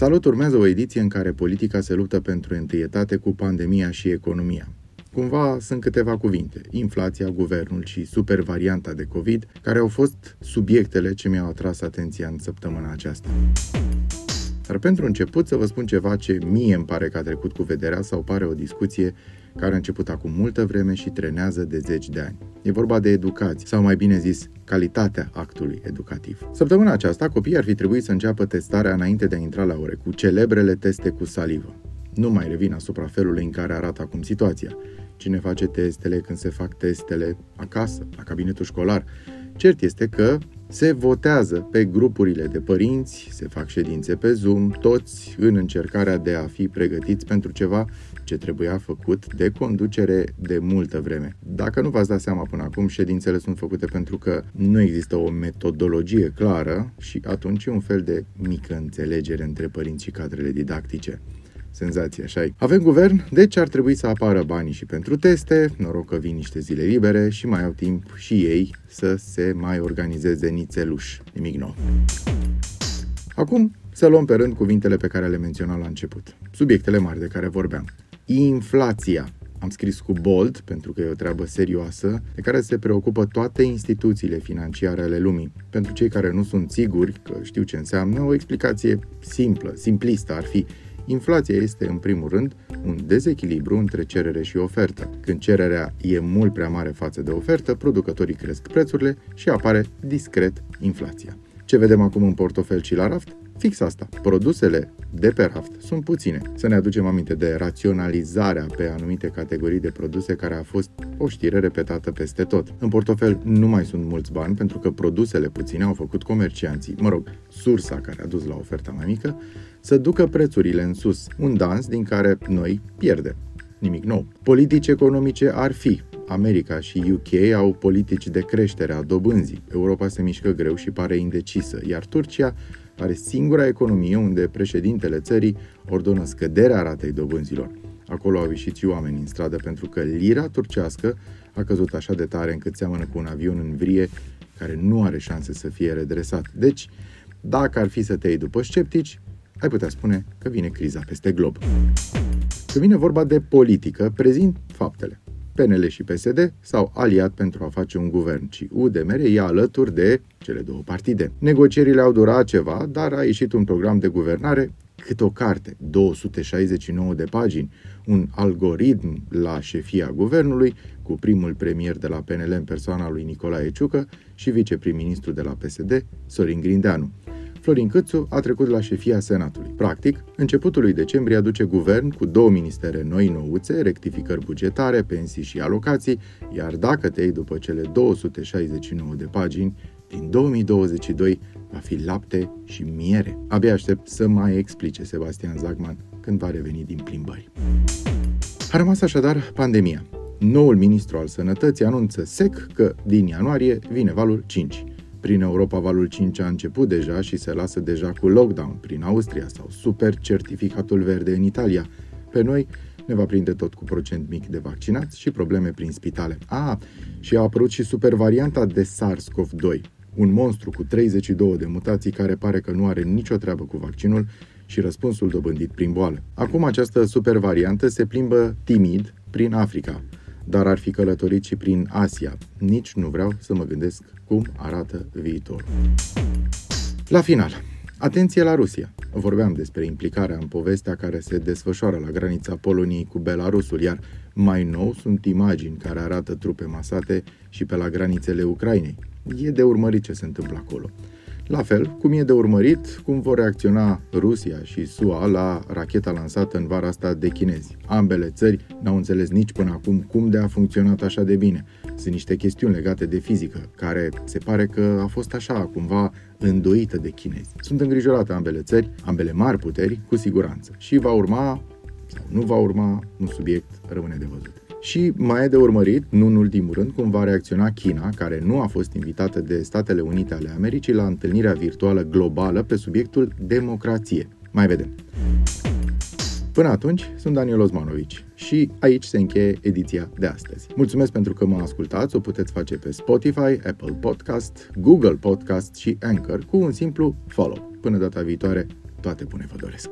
Salut, urmează o ediție în care politica se luptă pentru întâietate cu pandemia și economia. Cumva sunt câteva cuvinte, inflația, guvernul și super varianta de COVID, care au fost subiectele ce mi-au atras atenția în săptămâna aceasta. Dar pentru început să vă spun ceva ce mie îmi pare că a trecut cu vederea sau pare o discuție care a început acum multă vreme și trenează de zeci de ani. E vorba de educație, sau mai bine zis, calitatea actului educativ. Săptămâna aceasta, copiii ar fi trebuit să înceapă testarea înainte de a intra la ore, cu celebrele teste cu salivă. Nu mai revin asupra felului în care arată acum situația. Cine face testele, când se fac testele, acasă, la cabinetul școlar. Cert este că se votează pe grupurile de părinți, se fac ședințe pe Zoom, toți în încercarea de a fi pregătiți pentru ceva ce trebuia făcut de conducere de multă vreme. Dacă nu v-ați dat seama până acum, ședințele sunt făcute pentru că nu există o metodologie clară și atunci un fel de mică înțelegere între părinți și cadrele didactice senzație, așa Avem guvern, deci ar trebui să apară banii și pentru teste, noroc că vin niște zile libere și mai au timp și ei să se mai organizeze nițeluș. Nimic nou. Acum să luăm pe rând cuvintele pe care le menționam la început. Subiectele mari de care vorbeam. Inflația. Am scris cu bold, pentru că e o treabă serioasă, de care se preocupă toate instituțiile financiare ale lumii. Pentru cei care nu sunt siguri că știu ce înseamnă, o explicație simplă, simplistă ar fi Inflația este, în primul rând, un dezechilibru între cerere și ofertă. Când cererea e mult prea mare față de ofertă, producătorii cresc prețurile și apare discret inflația. Ce vedem acum în portofel și la raft? Fix asta. Produsele de pe raft sunt puține. Să ne aducem aminte de raționalizarea pe anumite categorii de produse care a fost o știre repetată peste tot. În portofel nu mai sunt mulți bani pentru că produsele puține au făcut comercianții, mă rog, sursa care a dus la oferta mai mică, să ducă prețurile în sus. Un dans din care noi pierdem. Nimic nou. Politici economice ar fi, America și UK au politici de creștere a dobânzii. Europa se mișcă greu și pare indecisă, iar Turcia are singura economie unde președintele țării ordonă scăderea ratei dobânzilor. Acolo au ieșit și oameni în stradă pentru că lira turcească a căzut așa de tare încât seamănă cu un avion în vrie care nu are șanse să fie redresat. Deci, dacă ar fi să te iei după sceptici, ai putea spune că vine criza peste glob. Când vine vorba de politică, prezint faptele. PNL și PSD s-au aliat pentru a face un guvern, ci UDMR e alături de cele două partide. Negocierile au durat ceva, dar a ieșit un program de guvernare cât o carte, 269 de pagini, un algoritm la șefia guvernului, cu primul premier de la PNL în persoana lui Nicolae Ciucă și viceprim-ministru de la PSD, Sorin Grindeanu. Florin Câțu a trecut la șefia Senatului. Practic, începutul lui decembrie aduce guvern cu două ministere noi nouțe, rectificări bugetare, pensii și alocații, iar dacă te iei după cele 269 de pagini, din 2022 va fi lapte și miere. Abia aștept să mai explice Sebastian Zagman când va reveni din plimbări. A rămas așadar pandemia. Noul ministru al sănătății anunță sec că din ianuarie vine valul 5. Prin Europa valul 5 a început deja și se lasă deja cu lockdown prin Austria sau super certificatul verde în Italia. Pe noi ne va prinde tot cu procent mic de vaccinați și probleme prin spitale. A, și a apărut și super varianta de SARS-CoV-2, un monstru cu 32 de mutații care pare că nu are nicio treabă cu vaccinul și răspunsul dobândit prin boală. Acum această super variantă se plimbă timid prin Africa, dar ar fi călătorit și prin Asia. Nici nu vreau să mă gândesc cum arată viitorul. La final, atenție la Rusia. Vorbeam despre implicarea în povestea care se desfășoară la granița Poloniei cu Belarusul, iar mai nou sunt imagini care arată trupe masate și pe la granițele Ucrainei. E de urmărit ce se întâmplă acolo. La fel, cum e de urmărit, cum vor reacționa Rusia și SUA la racheta lansată în vara asta de chinezi. Ambele țări n-au înțeles nici până acum cum de a funcționat așa de bine. Sunt niște chestiuni legate de fizică, care se pare că a fost așa, cumva îndoită de chinezi. Sunt îngrijorate ambele țări, ambele mari puteri, cu siguranță. Și va urma, sau nu va urma, un subiect rămâne de văzut. Și mai e de urmărit, nu în ultimul rând, cum va reacționa China, care nu a fost invitată de Statele Unite ale Americii la întâlnirea virtuală globală pe subiectul democrație. Mai vedem. Până atunci, sunt Daniel Osmanovici și aici se încheie ediția de astăzi. Mulțumesc pentru că mă ascultați, o puteți face pe Spotify, Apple Podcast, Google Podcast și Anchor cu un simplu follow. Până data viitoare, Toate bune vă doresc!